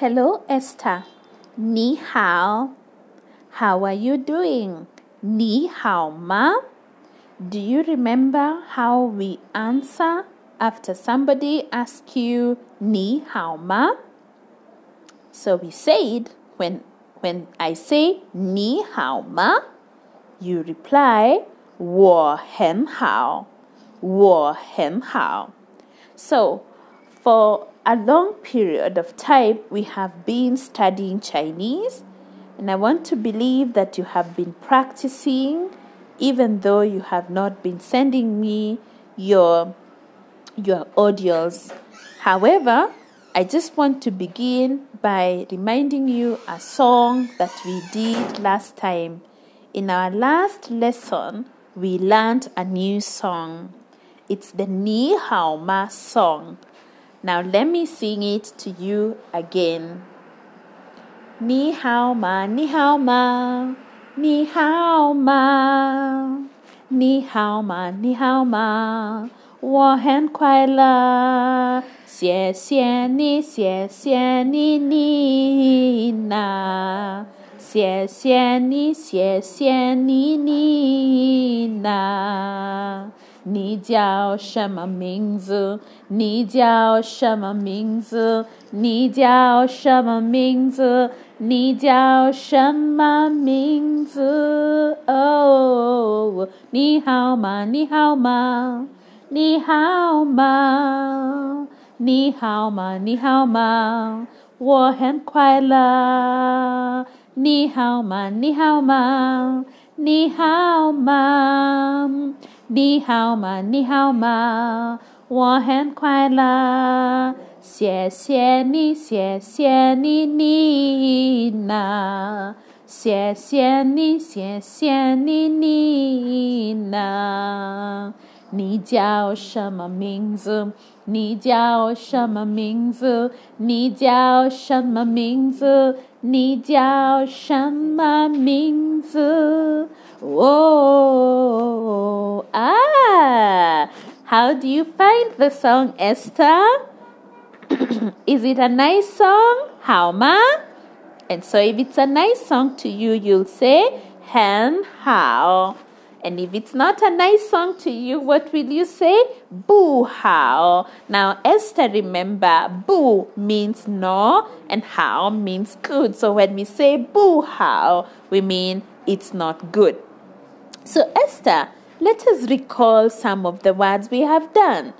Hello, Esther. Ni hao. How are you doing? Ni hao ma. Do you remember how we answer after somebody asks you ni hao ma? So we said when when I say ni hao ma, you reply 我很好,我很好. So for a long period of time we have been studying Chinese and I want to believe that you have been practicing even though you have not been sending me your your audios. However, I just want to begin by reminding you a song that we did last time. In our last lesson, we learned a new song. It's the Ni Hao Ma song. Now let me sing it to you again. Ni hao ma, ni hao ma, ni hao ma, ni hao ma, ni hao ma. 我很快乐，谢谢你，谢谢你，你呐，谢谢你，谢谢你，你呐。 你叫什么名字？你叫什么名字？你叫什么名字？你叫什么名字？哦，你好吗？你好吗？你好吗？你好吗？你好吗？我很快乐。你好吗？你好吗？你好吗？你好吗？你好吗？我很快乐。谢谢你，谢谢你，你呢？谢谢你，谢谢你，你呢？你叫什么名字？你叫什么名字？你叫什么名字？你叫什么名字？Whoa! Ah! How do you find the song, Esther? Is it a nice song? How ma? And so, if it's a nice song to you, you'll say hen how. And if it's not a nice song to you, what will you say? Boo how. Now, Esther, remember, boo means no and how means good. So when we say boo how, we mean it's not good. So, Esther, let us recall some of the words we have done.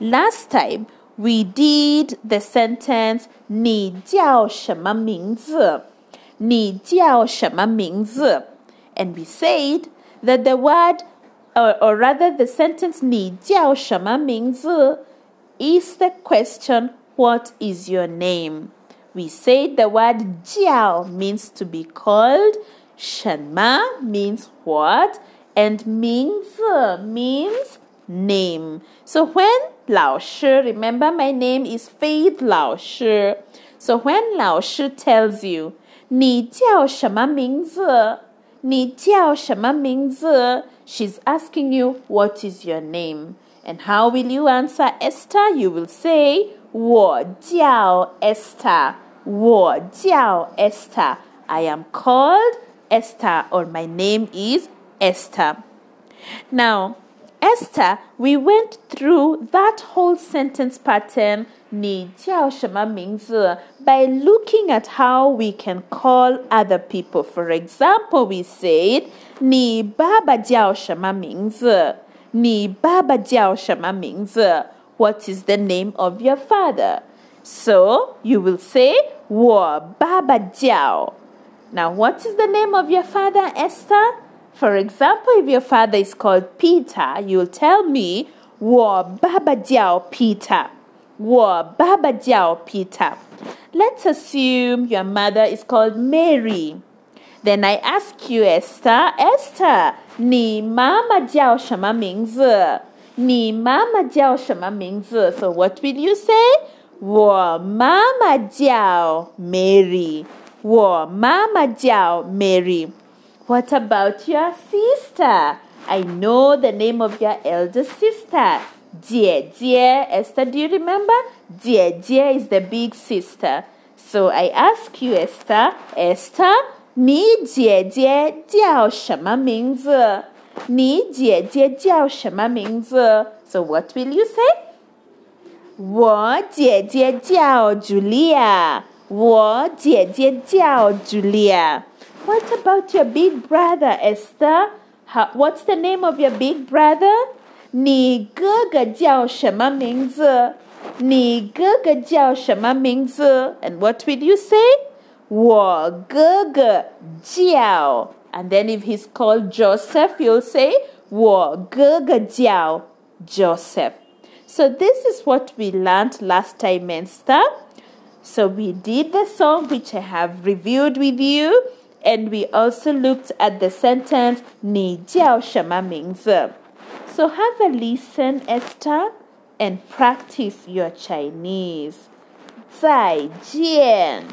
Last time, we did the sentence 你叫什么名字?你叫什么名字? And we said that the word, or, or rather the sentence 你叫什么名字 is the question, what is your name? We said the word 叫 means to be called, 什么 means what, and 名字 means name. So when 老师, remember my name is Faith 老师. So when 老师 tells you 你叫什么名字你叫什么名字? She's asking you, what is your name? And how will you answer Esther? You will say, 我叫 Esther. 我叫 Esther. I am called Esther or my name is Esther. Now, Esther, we went through that whole sentence pattern 你叫什么名字 by looking at how we can call other people. For example, we said 你爸爸叫什么名字？你爸爸叫什么名字？What is the name of your father? So you will say 我爸爸叫。 Now, what is the name of your father, Esther? For example, if your father is called Peter, you'll tell me 我爸爸叫 Peter. 我爸爸叫 Peter. Let's assume your mother is called Mary. Then I ask you, Esther, Esther, 你妈妈叫什么名字？你妈妈叫什么名字？So what will you say? 我妈妈叫 Mary. 我妈妈叫 Mary. What about your sister? I know the name of your elder sister. 姐姐 Esther, do you remember? 姐姐 is the big sister. So I ask you, Esther, Esther, 你姐姐叫什么名字？你姐姐叫什么名字？So what will you say? 我姐姐叫 Julia。 我姐姐叫 Julia。What about your big brother, Esther? How, what's the name of your big brother? 你哥哥叫什么名字？你哥哥叫什么名字？And what will you say? 我哥哥叫。And then if he's called Joseph, you'll say 我哥哥叫 Joseph. So this is what we learned last time, Esther. So we did the song which I have reviewed with you, and we also looked at the sentence 你叫什么名字? So have a listen, Esther, and practice your Chinese. 再见。